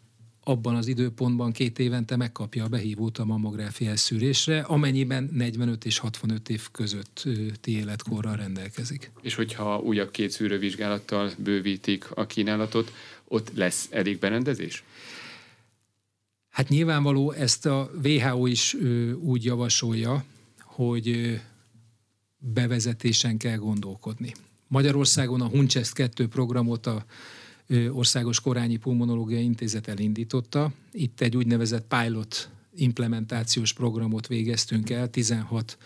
Speaker 2: abban az időpontban két évente megkapja a behívót a mammográfiás szűrésre, amennyiben 45 és 65 év közötti életkorral rendelkezik.
Speaker 1: És hogyha újabb két szűrővizsgálattal bővítik a kínálatot, ott lesz elég berendezés?
Speaker 2: Hát nyilvánvaló ezt a WHO is úgy javasolja, hogy bevezetésen kell gondolkodni. Magyarországon a Hunchest 2 programot a Országos Korányi Pulmonológiai Intézet elindította. Itt egy úgynevezett pilot implementációs programot végeztünk el, 16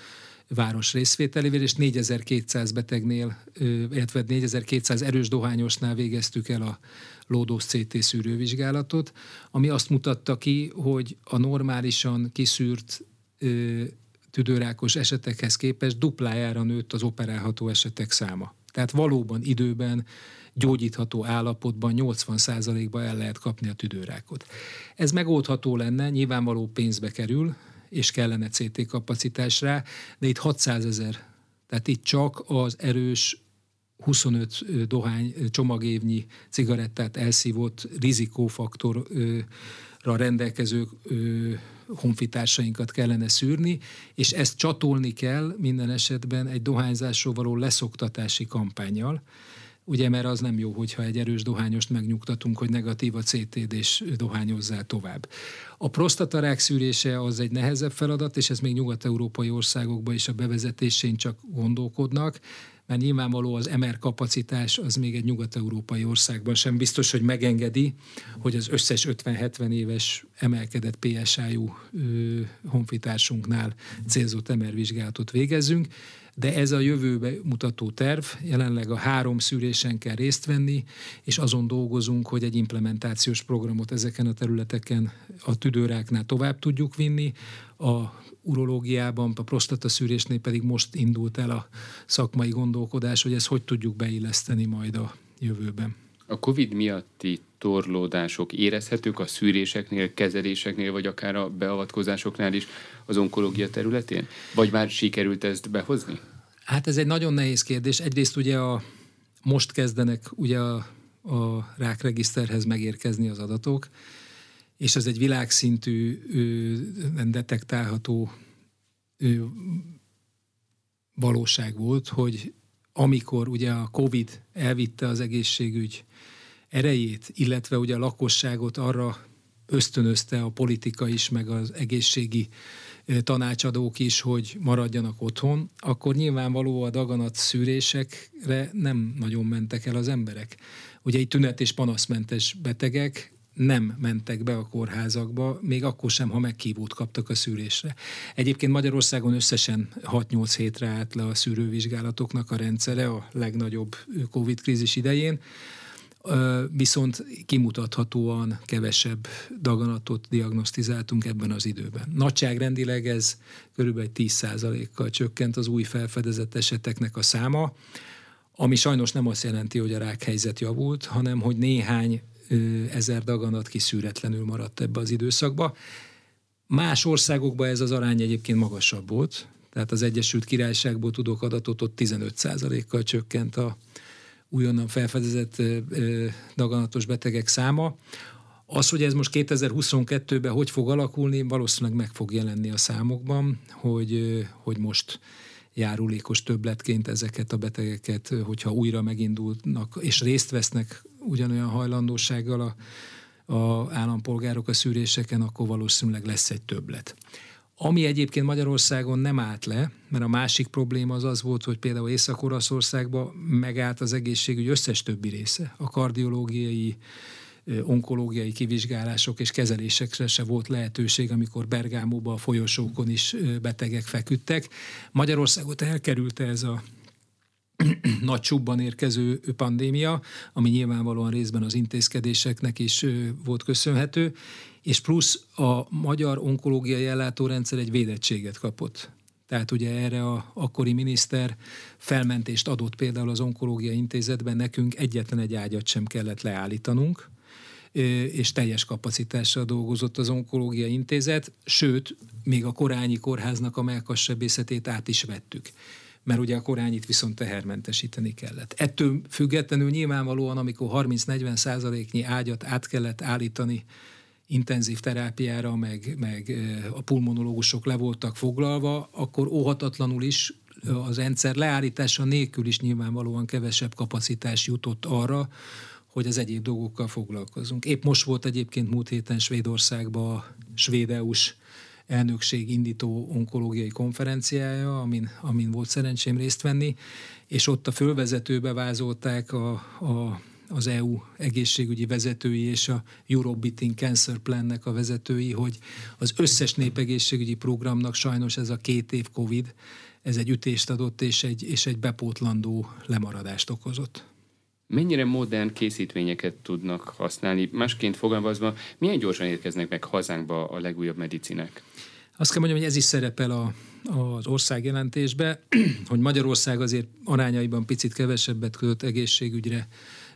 Speaker 2: város részvételével, és 4200 betegnél, illetve 4200 erős dohányosnál végeztük el a lódós CT szűrővizsgálatot, ami azt mutatta ki, hogy a normálisan kiszűrt tüdőrákos esetekhez képest duplájára nőtt az operálható esetek száma. Tehát valóban időben gyógyítható állapotban 80%-ba el lehet kapni a tüdőrákot. Ez megoldható lenne, nyilvánvaló pénzbe kerül, és kellene CT kapacitás de itt 600 ezer, tehát itt csak az erős 25 dohány csomagévnyi cigarettát elszívott rizikófaktorra rendelkező honfitársainkat kellene szűrni, és ezt csatolni kell minden esetben egy dohányzásról való leszoktatási kampányjal, ugye mert az nem jó, hogyha egy erős dohányost megnyugtatunk, hogy negatív a CTD és dohányozzá tovább. A prostatarák szűrése az egy nehezebb feladat, és ez még nyugat-európai országokban is a bevezetésén csak gondolkodnak, mert nyilvánvaló az MR kapacitás az még egy nyugat-európai országban sem biztos, hogy megengedi, hogy az összes 50-70 éves emelkedett PSI-jú honfitársunknál célzott MR vizsgálatot végezzünk de ez a jövőbe mutató terv, jelenleg a három szűrésen kell részt venni, és azon dolgozunk, hogy egy implementációs programot ezeken a területeken a tüdőráknál tovább tudjuk vinni, a urológiában, a prostata szűrésnél pedig most indult el a szakmai gondolkodás, hogy ezt hogy tudjuk beilleszteni majd a jövőben.
Speaker 1: A COVID miatti torlódások érezhetők a szűréseknél, kezeléseknél, vagy akár a beavatkozásoknál is az onkológia területén? Vagy már sikerült ezt behozni?
Speaker 2: Hát ez egy nagyon nehéz kérdés. Egyrészt ugye a, most kezdenek ugye a, a rákregiszterhez megérkezni az adatok, és ez egy világszintű nem detektálható ő, valóság volt, hogy amikor ugye a COVID elvitte az egészségügy erejét, illetve ugye a lakosságot arra ösztönözte a politika is, meg az egészségi tanácsadók is, hogy maradjanak otthon, akkor nyilvánvaló a daganat szűrésekre nem nagyon mentek el az emberek. Ugye egy tünet- és panaszmentes betegek nem mentek be a kórházakba, még akkor sem, ha meghívót kaptak a szűrésre. Egyébként Magyarországon összesen 6-8 hétre állt le a szűrővizsgálatoknak a rendszere a legnagyobb Covid-krízis idején. viszont kimutathatóan kevesebb daganatot diagnosztizáltunk ebben az időben. Nagyságrendileg ez körülbelül 10%-kal csökkent az új felfedezett eseteknek a száma, ami sajnos nem azt jelenti, hogy a rákhelyzet javult, hanem hogy néhány ezer daganat kiszűretlenül maradt ebbe az időszakba. Más országokban ez az arány egyébként magasabb volt, tehát az Egyesült Királyságból tudok adatot, ott 15%-kal csökkent a újonnan felfedezett daganatos betegek száma. Az, hogy ez most 2022-ben hogy fog alakulni, valószínűleg meg fog jelenni a számokban, hogy, hogy most járulékos többletként ezeket a betegeket, hogyha újra megindulnak és részt vesznek ugyanolyan hajlandósággal a, a állampolgárok a szűréseken, akkor valószínűleg lesz egy többlet. Ami egyébként Magyarországon nem állt le, mert a másik probléma az az volt, hogy például Észak-Olaszországban megállt az egészségügy összes többi része. A kardiológiai, onkológiai kivizsgálások és kezelésekre se volt lehetőség, amikor Bergámóban a folyosókon is betegek feküdtek. Magyarországot elkerülte ez a nagy csubban érkező pandémia, ami nyilvánvalóan részben az intézkedéseknek is volt köszönhető, és plusz a magyar onkológiai ellátórendszer egy védettséget kapott. Tehát ugye erre a akkori miniszter felmentést adott például az onkológiai intézetben, nekünk egyetlen egy ágyat sem kellett leállítanunk, és teljes kapacitással dolgozott az onkológiai intézet, sőt, még a korányi kórháznak a melkassebészetét át is vettük mert ugye a korányit viszont tehermentesíteni kellett. Ettől függetlenül nyilvánvalóan, amikor 30-40 százaléknyi ágyat át kellett állítani intenzív terápiára, meg, meg a pulmonológusok le voltak foglalva, akkor óhatatlanul is az rendszer leállítása nélkül is nyilvánvalóan kevesebb kapacitás jutott arra, hogy az egyéb dolgokkal foglalkozunk. Épp most volt egyébként múlt héten Svédországban a svédeus elnökség indító onkológiai konferenciája, amin, amin volt szerencsém részt venni, és ott a fölvezetőbe vázolták a, a az EU egészségügyi vezetői és a Eurobeating Cancer Plannek a vezetői, hogy az összes népegészségügyi programnak sajnos ez a két év Covid, ez egy ütést adott és egy, és egy bepótlandó lemaradást okozott.
Speaker 1: Mennyire modern készítményeket tudnak használni? Másként fogalmazva, milyen gyorsan érkeznek meg hazánkba a legújabb medicinek?
Speaker 2: Azt kell mondjam, hogy ez is szerepel a, az országjelentésbe, hogy Magyarország azért arányaiban picit kevesebbet költ egészségügyre,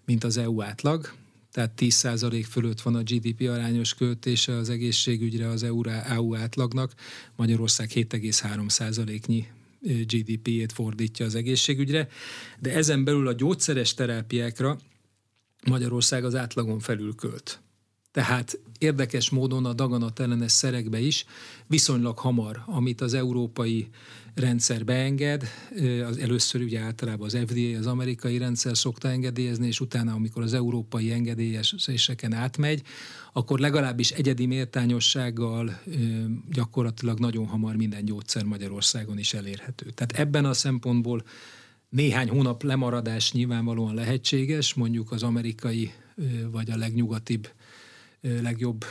Speaker 2: mint az EU átlag. Tehát 10% fölött van a GDP arányos költése az egészségügyre az EU, átlagnak. Magyarország 7,3%-nyi GDP-ét fordítja az egészségügyre, de ezen belül a gyógyszeres terápiákra Magyarország az átlagon felül költ. Tehát érdekes módon a daganat ellenes szerekbe is viszonylag hamar, amit az európai rendszer beenged, az először ugye általában az FDA, az amerikai rendszer szokta engedélyezni, és utána, amikor az európai engedélyezéseken átmegy, akkor legalábbis egyedi méltányossággal gyakorlatilag nagyon hamar minden gyógyszer Magyarországon is elérhető. Tehát ebben a szempontból néhány hónap lemaradás nyilvánvalóan lehetséges, mondjuk az amerikai vagy a legnyugatibb legjobb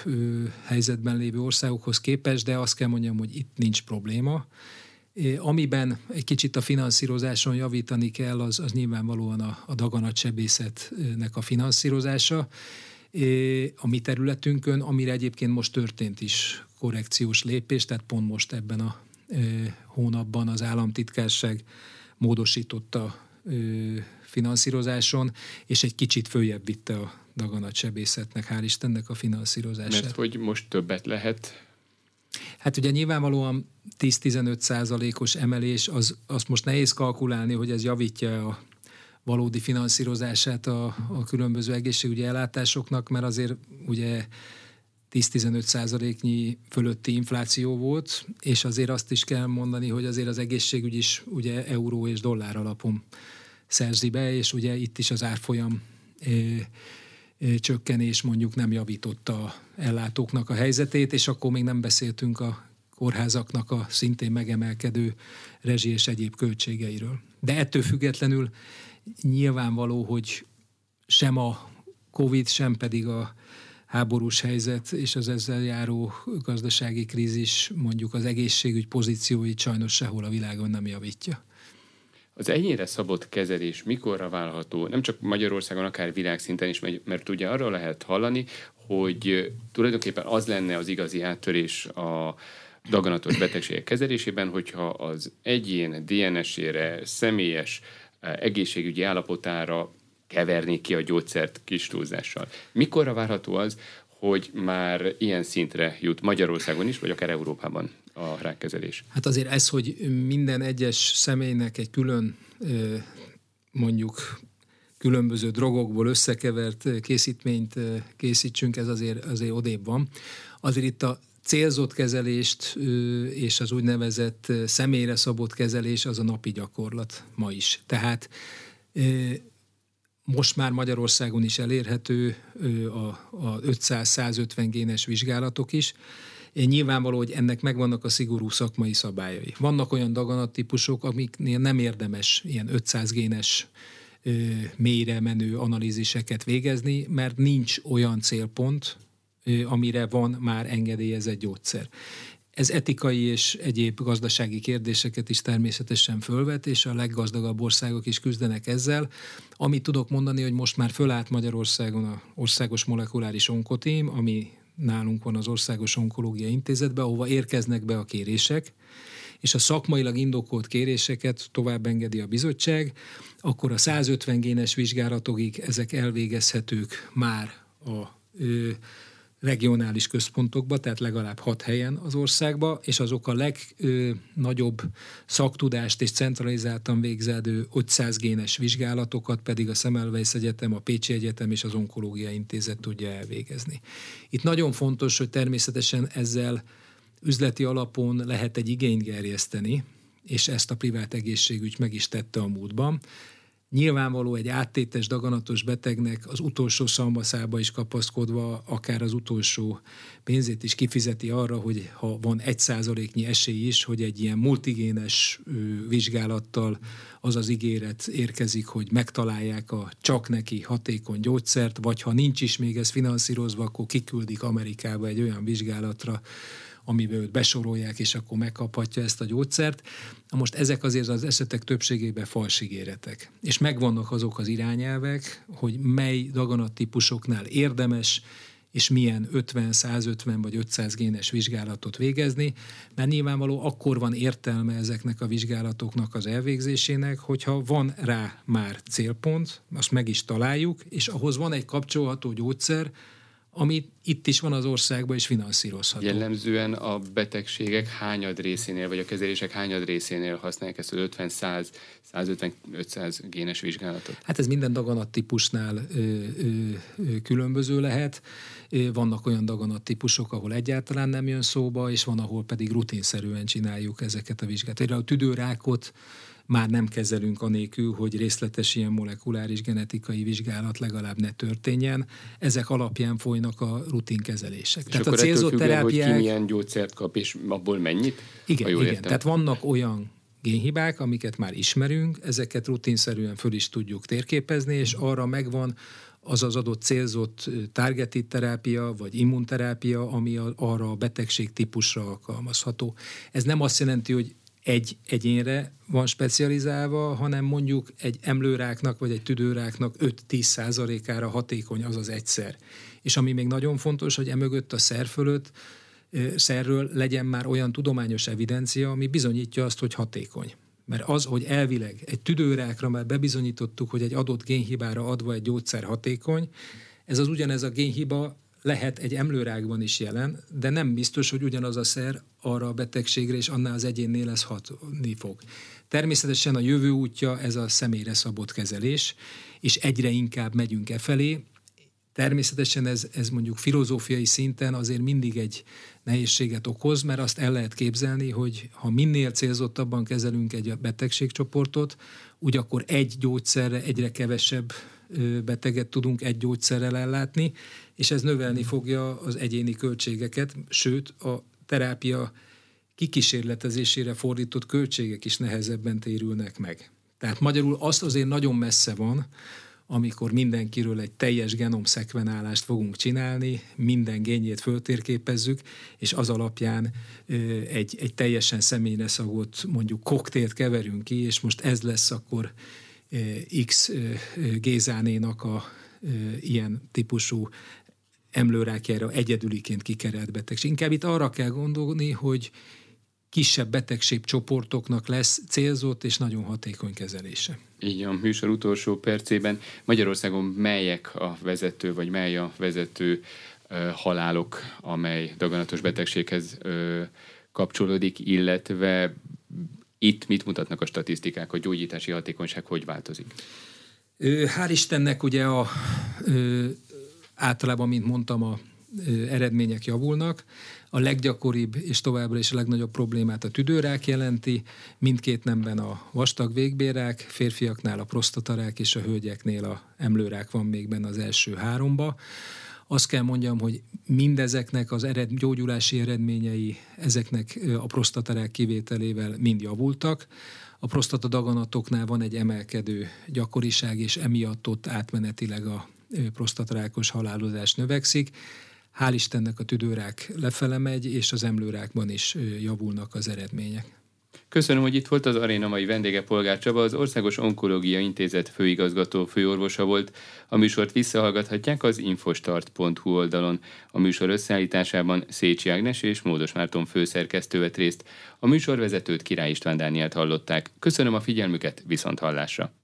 Speaker 2: helyzetben lévő országokhoz képest, de azt kell mondjam, hogy itt nincs probléma. Amiben egy kicsit a finanszírozáson javítani kell, az, az nyilvánvalóan a, a daganatsebészetnek a finanszírozása a mi területünkön, amire egyébként most történt is korrekciós lépés, tehát pont most ebben a hónapban az államtitkárság módosította finanszírozáson, és egy kicsit följebb vitte a daganatsebészetnek, hál' Istennek a finanszírozását.
Speaker 1: Mert hogy most többet lehet
Speaker 2: Hát ugye nyilvánvalóan 10-15 százalékos emelés, az, azt most nehéz kalkulálni, hogy ez javítja a valódi finanszírozását a, a különböző egészségügyi ellátásoknak, mert azért ugye 10-15 százaléknyi fölötti infláció volt, és azért azt is kell mondani, hogy azért az egészségügy is ugye euró és dollár alapon szerzi be, és ugye itt is az árfolyam csökkenés mondjuk nem javította ellátóknak a helyzetét, és akkor még nem beszéltünk a kórházaknak a szintén megemelkedő rezsi és egyéb költségeiről. De ettől függetlenül nyilvánvaló, hogy sem a COVID, sem pedig a háborús helyzet és az ezzel járó gazdasági krízis mondjuk az egészségügy pozícióit sajnos sehol a világon nem javítja.
Speaker 1: Az egyénre szabott kezelés mikorra válható, nem csak Magyarországon, akár világszinten is, mert ugye arról lehet hallani, hogy tulajdonképpen az lenne az igazi áttörés a daganatos betegségek kezelésében, hogyha az egyén DNS-ére, személyes egészségügyi állapotára kevernék ki a gyógyszert kis túlzással. Mikorra várható az, hogy már ilyen szintre jut Magyarországon is, vagy akár Európában a rákkezelés?
Speaker 2: Hát azért ez, hogy minden egyes személynek egy külön mondjuk különböző drogokból összekevert készítményt készítsünk, ez azért, azért odébb van. Azért itt a célzott kezelést és az úgynevezett személyre szabott kezelés az a napi gyakorlat ma is. Tehát most már Magyarországon is elérhető a, a 500-150 génes vizsgálatok is. Nyilvánvaló, hogy ennek megvannak a szigorú szakmai szabályai. Vannak olyan daganattípusok, amiknél nem érdemes ilyen 500 génes mélyre menő analíziseket végezni, mert nincs olyan célpont, amire van már engedélyezett gyógyszer. Ez etikai és egyéb gazdasági kérdéseket is természetesen fölvet, és a leggazdagabb országok is küzdenek ezzel. Amit tudok mondani, hogy most már fölállt Magyarországon a Országos Molekuláris Onkotím, ami nálunk van az Országos Onkológia Intézetbe, ahova érkeznek be a kérések, és a szakmailag indokolt kéréseket tovább engedi a bizottság, akkor a 150 génes vizsgálatokig ezek elvégezhetők már a ö, regionális központokba, tehát legalább hat helyen az országba, és azok a legnagyobb szaktudást és centralizáltan végzelő 500 génes vizsgálatokat pedig a Szemelweis Egyetem, a Pécsi Egyetem és az Onkológia Intézet tudja elvégezni. Itt nagyon fontos, hogy természetesen ezzel üzleti alapon lehet egy igényt gerjeszteni, és ezt a privát egészségügy meg is tette a múltban. Nyilvánvaló egy áttétes daganatos betegnek az utolsó szalmaszába is kapaszkodva, akár az utolsó pénzét is kifizeti arra, hogy ha van egy százaléknyi esély is, hogy egy ilyen multigénes vizsgálattal az az ígéret érkezik, hogy megtalálják a csak neki hatékony gyógyszert, vagy ha nincs is még ez finanszírozva, akkor kiküldik Amerikába egy olyan vizsgálatra, amiben őt besorolják, és akkor megkaphatja ezt a gyógyszert. Na most ezek azért az esetek többségében falsigéretek. És megvannak azok az irányelvek, hogy mely daganattípusoknál érdemes és milyen 50, 150 vagy 500 génes vizsgálatot végezni, mert nyilvánvaló akkor van értelme ezeknek a vizsgálatoknak az elvégzésének, hogyha van rá már célpont, azt meg is találjuk, és ahhoz van egy kapcsolható gyógyszer, ami itt is van az országban, és finanszírozható.
Speaker 1: Jellemzően a betegségek hányad részénél, vagy a kezelések hányad részénél használják ezt az 50, 100, 150, 500 génes vizsgálatot?
Speaker 2: Hát ez minden daganattípusnál ö, ö, ö, különböző lehet. Vannak olyan daganattípusok, ahol egyáltalán nem jön szóba, és van, ahol pedig rutinszerűen csináljuk ezeket a vizsgálatokat. A tüdőrákot már nem kezelünk anélkül, hogy részletes ilyen molekuláris genetikai vizsgálat legalább ne történjen. Ezek alapján folynak a rutinkezelések.
Speaker 1: És Tehát akkor a célzott terápiák... hogy ki milyen gyógyszert kap, és abból mennyit?
Speaker 2: Igen, igen. Értem. Tehát vannak olyan génhibák, amiket már ismerünk, ezeket rutinszerűen föl is tudjuk térképezni, és arra megvan az az adott célzott targeted terápia, vagy immunterápia, ami arra a betegség típusra alkalmazható. Ez nem azt jelenti, hogy egy egyénre van specializálva, hanem mondjuk egy emlőráknak vagy egy tüdőráknak 5-10 százalékára hatékony az az egyszer. És ami még nagyon fontos, hogy emögött a szer fölött szerről legyen már olyan tudományos evidencia, ami bizonyítja azt, hogy hatékony. Mert az, hogy elvileg egy tüdőrákra már bebizonyítottuk, hogy egy adott génhibára adva egy gyógyszer hatékony, ez az ugyanez a génhiba lehet egy emlőrágban is jelen, de nem biztos, hogy ugyanaz a szer arra a betegségre és annál az egyénnél ez hatni fog. Természetesen a jövő útja ez a személyre szabott kezelés, és egyre inkább megyünk e felé. Természetesen ez, ez mondjuk filozófiai szinten azért mindig egy nehézséget okoz, mert azt el lehet képzelni, hogy ha minél célzottabban kezelünk egy betegségcsoportot, úgy akkor egy gyógyszerre egyre kevesebb beteget tudunk egy gyógyszerrel ellátni, és ez növelni fogja az egyéni költségeket, sőt a terápia kikísérletezésére fordított költségek is nehezebben térülnek meg. Tehát magyarul azt azért nagyon messze van, amikor mindenkiről egy teljes genomszekvenálást fogunk csinálni, minden génjét föltérképezzük, és az alapján egy, egy teljesen személyre szagott mondjuk koktélt keverünk ki, és most ez lesz akkor X Gézánénak a ilyen típusú emlőrákjára egyedüliként kikerelt betegség. Inkább itt arra kell gondolni, hogy kisebb betegségcsoportoknak lesz célzott és nagyon hatékony kezelése.
Speaker 1: Így a műsor utolsó percében Magyarországon melyek a vezető, vagy mely a vezető ö, halálok, amely daganatos betegséghez ö, kapcsolódik, illetve itt mit mutatnak a statisztikák, hogy gyógyítási hatékonyság hogy változik?
Speaker 2: Hál' Istennek ugye a, általában, mint mondtam, a eredmények javulnak. A leggyakoribb és továbbra is a legnagyobb problémát a tüdőrák jelenti, mindkét nemben a vastag végbérák, férfiaknál a prostatarák és a hölgyeknél a emlőrák van még benne az első háromba. Azt kell mondjam, hogy mindezeknek az ered, gyógyulási eredményei ezeknek a prostatarák kivételével mind javultak. A prostata daganatoknál van egy emelkedő gyakoriság, és emiatt ott átmenetileg a prostatarákos halálozás növekszik. Hál' Istennek a tüdőrák lefele megy, és az emlőrákban is javulnak az eredmények.
Speaker 1: Köszönöm, hogy itt volt az aréna mai vendége Polgár Csaba, az Országos Onkológia Intézet főigazgató főorvosa volt. A műsort visszahallgathatják az infostart.hu oldalon. A műsor összeállításában Szécsi Ágnes és Módos Márton főszerkesztő vett részt. A műsorvezetőt Király István Dánielt hallották. Köszönöm a figyelmüket, viszont hallásra!